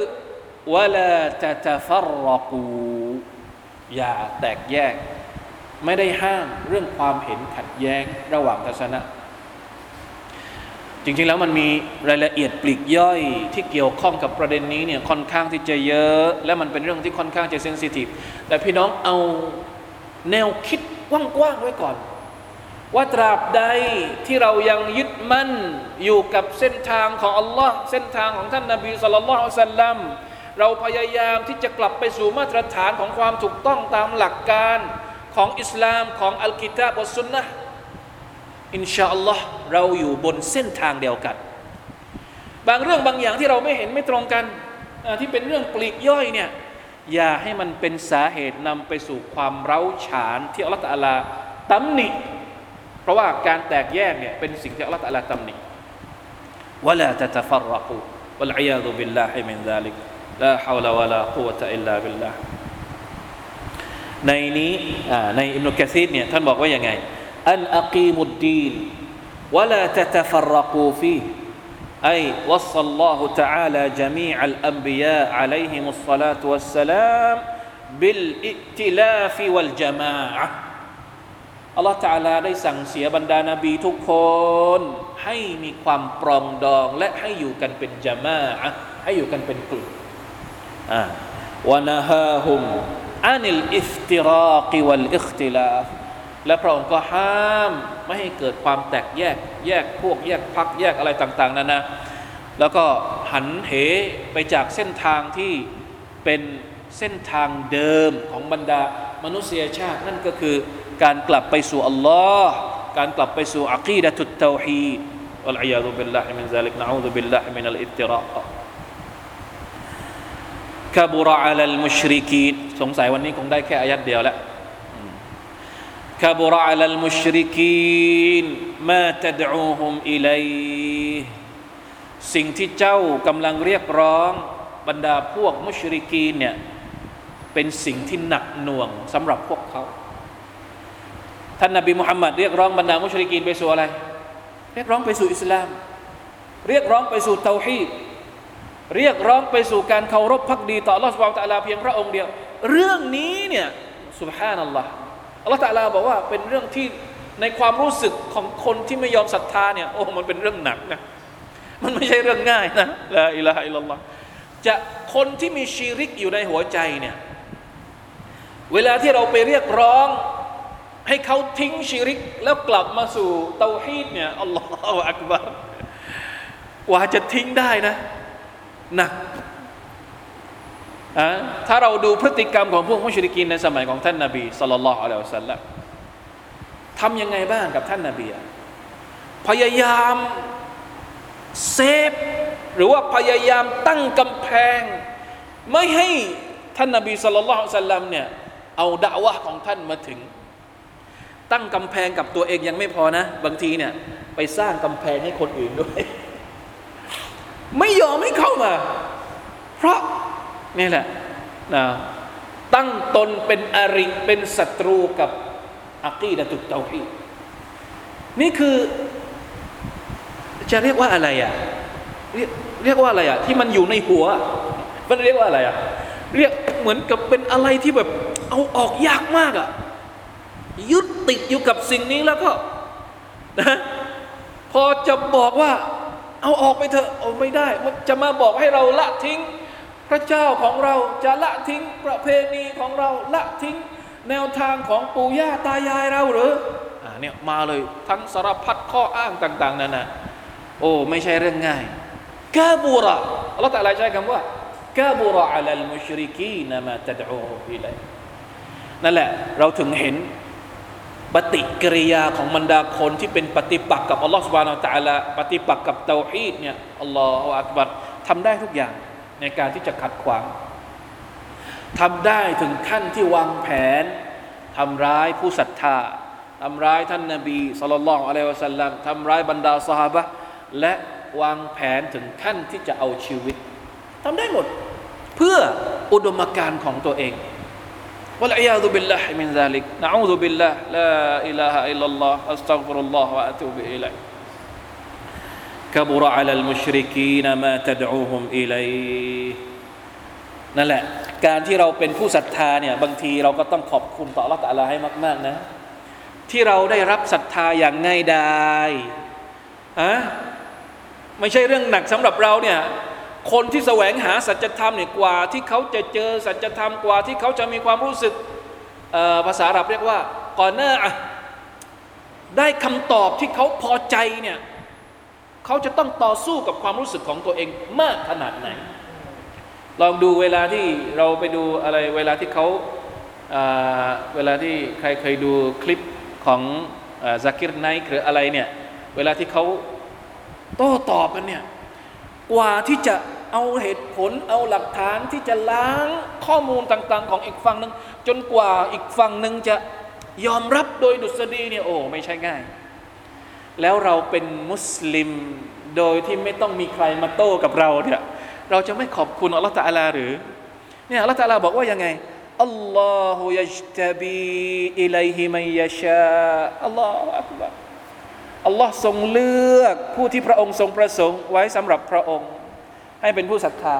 วะลาตะตะฟรรกูอย่าแตกแยก ไม่ได้ห้ามเรื่องความเห็นขัดแย้งระหว่างทัศนะ จริงๆแล้วมันมีรายละเอียดปลีกย่อยที่เกี่ยวข้องกับประเด็นนี้เนี่ยค่อนข้างที่จะเยอะ และมันเป็นเรื่องที่ค่อนข้างจะเซนซิทีฟแต่พี่น้องเอาแนวคิดกว้างๆไว้ก่อน ว่าตราบใดที่เรายังยึดมั่นอยู่กับเส้นทางของอัลลอฮ์เส้นทางของท่านนาบีสุลต่านละสัลลัมเราพยายามที่จะกลับไปสู่มาตรฐานของความถูกต้องตามหลักการของอิสลามของอัลกิตาบอสุนนะอินชาอัลลอฮ์เราอยู่บนเส้นทางเดียวกัน บางเรื่องบางอย่างที่เราไม่เห็นไม่ตรงกันที่เป็นเรื่องปลีกย่อยเนี่ยอย่าให้มันเป็นสาเหตุนำไปสู่ความเร้าฉานที่อัลลอฮฺตะลาตำหนิ เพราะว่าการแตกแยกเนี่ยเป็นสิ่งที่อัลลอฮฺตะลาตำหนิวะลาตะตะฟัรรกูวะลัยยาดุบิลลาฮิมินซาลิกลาฮาวลาวะลากุวะตะอิลลาบิลลาในนี้ในอิมนุกะซีดเนี่ยท่านบอกว่ายังไงอันอักีมุดดีนวะลาตะตะฟัรรกูฟี أي وصى الله تعالى جميع الأنبياء عليهم الصلاة والسلام بالائتلاف والجماعة อัลลอฮฺตะอาลาได้สั่งเสียบรรดานบีทุกคนให้มีความปรองดองและให้อยู่กันเป็นจามาะให้อยู่กันเป็นกลุ่มอ่าวะนะฮาฮุมอานิลอิฟติรากิวัลอิคติลาฟและพระองค์ก็ห้ามไม่ให้เกิดความแตกแยก แยกพวกแยกพักแยกอะไรต่าง ๆนั่นนะแล้วก็หันเหไปจากเส้นทางที่เป็นเส้นทางเดิมของบรรดามนุษยชาตินั่นก็คือ การกลับไปสู่อัลลอฮ์การกลับไปสู่عقيدة التوحيد والعياذ بالله من ذلك نعوذ بالله من الإشراك كبر على المشركين สงสัยวันนี้คงได้แค่อายะห์เดียวแล้วكبر على المشركين ما تدعوهم إليه สิ่งที่เจ้ากำลังเรียกร้องบรรดาพวกมุชริกีนเนี่ยเป็นสิ่งที่หนักหน่วงสำหรับพวกเขา ท่านนบีมุฮัมมัดเรียกร้องบรรดามุชริกีนไปสู่อะไร เรียกร้องไปสู่อิสลาม เรียกร้องไปสู่เตาฮีดเรียกร้องไปสู่การเคารพพักดีต่อลอสวาตาลาเพียงพระองค์เดียว เรื่องนี้เนี่ยสุบฮานัลลอฮ์อัลลอฮ์ตาลาบอกว่าเป็นเรื่องที่ในความรู้สึกของคนที่ไม่ยอมศรัทธาเนี่ยโอ้มันเป็นเรื่องหนักนะมันไม่ใช่เรื่องง่ายนะลาอิลาฮะอิลลอฮ์จะคนที่มีชีริกอยู่ในหัวใจเนี่ยเวลาที่เราไปเรียกร้อง ให้เขาทิ้งชีริก แล้วกลับมาสู่เตาฮีดเนี่ยอัลลอฮฺอักบารกว่าจะทิ้งได้นะหนักอะถ้าเราดูพฤติกรรมของพวกมุชริกินในสมัยของท่านนาบีสุลต่านละอัลลอฮฺสัลลัมทำยังไงบ้างกับท่านนาบีพยายามเซฟหรือว่าพยายามตั้งกำแพง ไม่ให้ท่านนาบีสุลต่านละสัลลัมเนี่ยเอาด่าวะของท่านมาถึง ตั้งกำแพงกับตัวเองยังไม่พอนะ บางทีเนี่ย ไปสร้างกำแพงให้คนอื่นด้วย ไม่ยอมให้เข้ามา เพราะนี่แหละนะตั้งตนเป็นอริเป็นศัตรูกับอักีดะตุเตาฮีนี่คือจะเรียกว่าอะไรอะเรียกเรียกว่าอะไรอะที่มันอยู่ในหัว มันเรียกว่าอะไรอะเรียกเหมือนกับเป็นอะไรที่แบบเอาออกยากมากอะยึด ติดอยู่กับสิ่งนี้แล้วก็นะพอจะบอกว่า เอาออกไปเถอะเอาไม่ได้จะมาบอกให้เราละทิ้ง พระเจ้าของเราจะละทิ้งประเพณีของเราละทิ้ง แนวทางของปู่ย่าตายายเราหรืออ่าเนี่ยมาเลยทั้งสารพัดข้ออ้างต่าง ๆนั่นนะโอ้ไม่ใช่เรื่องง่ายกาบูระอัลลอฮฺตะลาใช้คำว่ากาบูระอัลลมุชริกีนมาตดอูฮุอิลัยนั่นแหละ เราถึงเห็น ปฏิกิริยาของบรรดาคนที่เป็นปฏิปักษ์กับอัลลอฮฺสุบานอัลตะลาปฏิปักษ์กับเตาฮีดเนี่ยอัลลอฮฺอักบัรทำได้ทุกอย่างในการที่จะขัดขวางทำได้ถึงขั้นที่วางแผนทำร้ายผู้ศรัทธาทำร้ายท่านนบีสุลต่านอะลัยวะสัลลัมทำร้ายบรรดาสหายและวางแผนถึงขั้นที่จะเอาชีวิตทำได้หมด เพื่ออุดมการณ์ของตัวเอง والعياذ بالله من ذلك نعوذ بالله لا إله إلا الله أستغفر الله وأتوب إليه كبر على المشركين ما تدعوهم إليه นั่นแหละ การที่เราเป็นผู้ศรัทธาเนี่ยบางทีเราก็ต้องขอบคุณต่อละตะลาให้มาก ๆ นะ ที่เราได้รับศรัทธาอย่างง่ายดายอะไม่ใช่เรื่องหนักสำหรับเราเนี่ย คนที่แสวงหาสัจธรรมเนี่ยกว่าที่เขาจะเจอสัจธรรมกว่าที่เขาจะมีความรู้สึกภาษาอาหรับเรียกว่าก่อนหน้าได้คำตอบที่เขาพอใจเนี่ยเขาจะต้องต่อสู้กับความรู้สึกของตัวเองมากขนาดไหน ลองดูเวลาที่เราไปดูอะไรเวลาที่เขาเวลาที่ใครเคยดูคลิปของซากิรไนหรืออะไรเนี่ยเวลาที่เขาโต้ตอบกันเนี่ย กว่าที่จะเอาเหตุผลเอาหลักฐานที่จะล้างข้อมูลต่างๆ ของอีกฝั่งหนึ่งจนกว่าอีกฝั่งหนึ่งจะยอมรับโดยดุษฎีเนี่ยโอ้ไม่ใช่ง่าย แล้วเราเป็นมุสลิมโดยที่ไม่ต้องมีใครมาโต้กับเราเนี่ยเราจะไม่ขอบคุณอัลลอฮฺตาลาหรือเนี่ยอัลลอฮฺตาลาบอกว่ายังไงอัลลอฮฺยัจตบีอิลัยฮิมัยยะชาอัลลอฮฺอักบาร อัลลอฮ์ทรงเลือกผู้ที่พระองค์ทรงประสงค์ไว้สำหรับพระองค์ ให้เป็นผู้ศรัทธา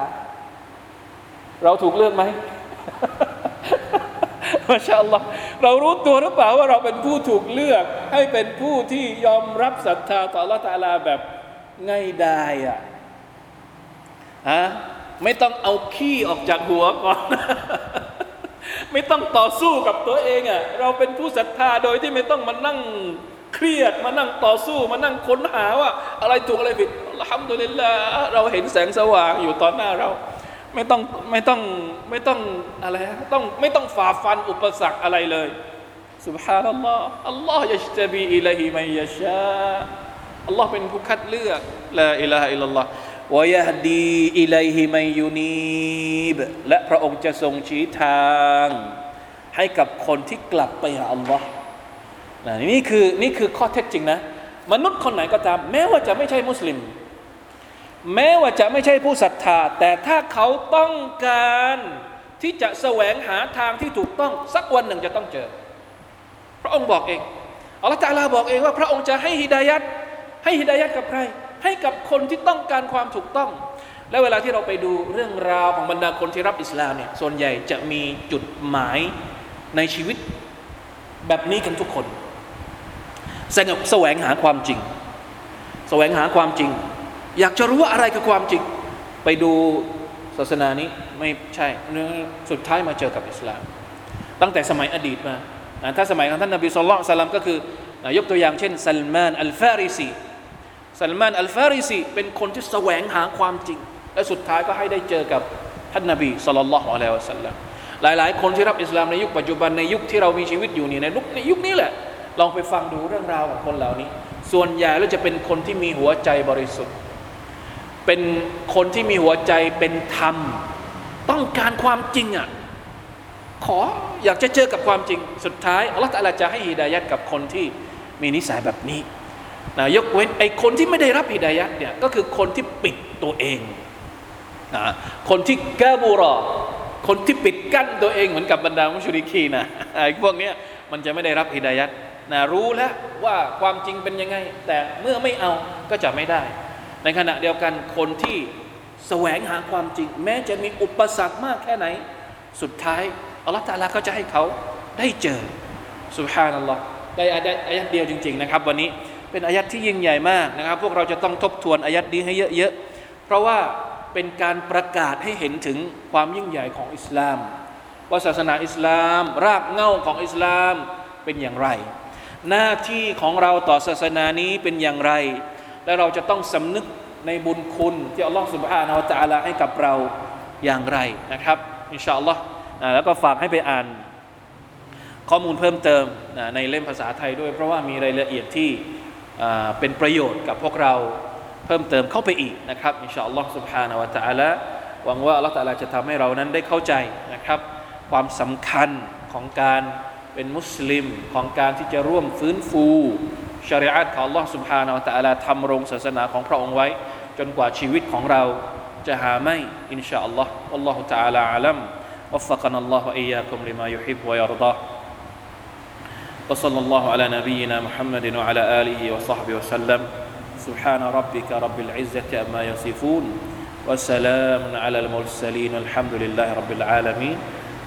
เราถูกเลือกไหมมาชาอัลลอฮ์เรารู้ตัวหรือเปล่าว่าเราเป็นผู้ถูกเลือก ให้เป็นผู้ที่ยอมรับศรัทธาต่อละตาลาแบบง่ายดายอะฮะไม่ต้องเอาขี้ออกจากหัวก่อน ไม่ต้องต่อสู้กับตัวเองอะเราเป็นผู้ศรัทธาโดยที่ไม่ต้องมานั่ง เครียดมานั่งต่อสู้มานั่งค้นหาว่า อะไรถูกอะไรผิดทำตัวนี้ละเราเห็นแสงสว่างอยู่ตอนหน้าเรา ไม่ต้องไม่ต้องไม่ต้องอะไรต้องไม่ต้องฝ่าฟันอุปสรรคอะไรเลย سبحان อัลลอฮ์อัลลอฮ์ยัชตบีอิลัยฮิมัยยะชาอัลลอฮ์เป็นผู้คัดเลือกละอิลาฮะอิลลัลลอฮ์ วยฮดีอิไลฮิมัยยูนีบและพระองค์จะทรงชี้ทาง ให้กับคนที่กลับไปหาอัลลอฮ์ นะนี่คือนี่คือข้อเท็จจริงนะ มนุษย์คนไหนก็ตาม แม้ว่าจะไม่ใช่มุสลิม แม้ว่าจะไม่ใช่ผู้ศรัทธา แต่ถ้าเขาต้องการที่จะแสวงหาทางที่ถูกต้องสักวันหนึ่งจะต้องเจอ พระองค์บอกเองอัลลอฮฺตาลาบอกเองว่าพระองค์จะให้ฮิดายัดให้ฮิดายัดกับใคร ให้กับคนที่ต้องการความถูกต้อง และเวลาที่เราไปดูเรื่องราวของบรรดาคนที่รับอิสลามเนี่ยส่วนใหญ่จะมีจุดหมายในชีวิตแบบนี้กันทุกคน แสวงแสวงหาความจริง แสวงหาความจริง อยากจะรู้ว่าอะไรคือความจริง ไปดูศาสนานี้ไม่ใช่สุดท้ายมาเจอกับอิสลาม ตั้งแต่สมัยอดีตมาถ้าสมัยของท่านนบีصلى الله عليه وسلم ก็คือยกตัวอย่างเช่นซัลมานอัลฟาริซีซัลมานอัลฟาริซีเป็นคนที่แสวงหาความจริง และสุดท้ายก็ให้ได้เจอกับท่านนบีสุลต่านละฮ์อะลัยฮิวะสัลลัมหลาย ๆ คนที่รับอิสลามในยุคปัจจุบันในยุคที่เรามีชีวิตอยู่นี่ในยุคในยุคนี้แหละ ลองไปฟังดูเรื่องราวของคนเหล่านี้ ส่วนใหญ่แล้วจะเป็นคนที่มีหัวใจบริสุทธิ์ เป็นคนที่มีหัวใจเป็นธรรม ต้องการความจริงอะขออยากจะเจอกับความจริงสุดท้ายอัลลอฮฺตะอาลจะให้ฮิดายัดกับคนที่มีนิสัยแบบนี้นะยกเว้นไอ้คนที่ไม่ได้รับฮิดายัดเนี่ยก็คือคนที่ปิดตัวเองนะคนที่กาบูรอ คนที่ปิดกั้นตัวเองเหมือนกับบรรดามุชริกีนะไอ้พวกเนี้ยมันจะไม่ได้รับฮิดายัด นะรู้แล้วว่าความจริงเป็นยังไง แต่เมื่อไม่เอาก็จะไม่ได้ ในขณะเดียวกันคนที่แสวงหาความจริง แม้จะมีอุปสรรคมากแค่ไหน สุดท้ายอัลลอฮฺตาลาก็จะให้เขาได้เจอสุบฮานัลลอฮ์ได้อายัดอายัดเดียวจริง ๆนะครับ วันนี้เป็นอายัดที่ยิ่งใหญ่มากนะครับ พวกเราจะต้องทบทวนอายัดนี้ให้เยอะๆเพราะว่าเป็นการประกาศให้เห็นถึงความยิ่งใหญ่ของอิสลาม ว่าศาสนาอิสลาม รากเหง้าของอิสลามเป็นอย่างไร หน้าที่ของเราต่อศาสนานี้เป็นอย่างไร และเราจะต้องสำนึกในบุญคุณที่อัลลอฮฺสุบฮานาวตะอาลาให้กับเราอย่างไรนะครับ อินชาอัลลอฮ์แล้วก็ฝากให้ไปอ่าน ข้อมูลเพิ่มเติมในเล่มภาษาไทยด้วย เพราะว่ามีรายละเอียดที่เป็นประโยชน์กับพวกเราเพิ่มเติมเข้าไปอีกนะครับ อินชาอัลลอฮ์สุบฮานาวตะอาลาหวังว่าอัลลอฮฺตะอาาจะทำให้เรานั้นได้เข้าใจนะครับ ความสำคัญของการ เป็นมุสลิมของการที่จะร่วมฟื้นฟูชริอะตของ Allah سبحانه และ تعالى ทำรงศาสนาของพระองค์ไว้ จนกว่าชีวิตของเราจะหาไม่อินชาอัลลอฮ์ والله تعالى أعلم وفقنا الله وإياكم لما يحب ويرضاه وصلى الله على نبينا محمد وعلى آله وصحبه وسلم سبحان ربك رب العزة أما يصفون وسلام على المرسلين الحمد لله رب العالمين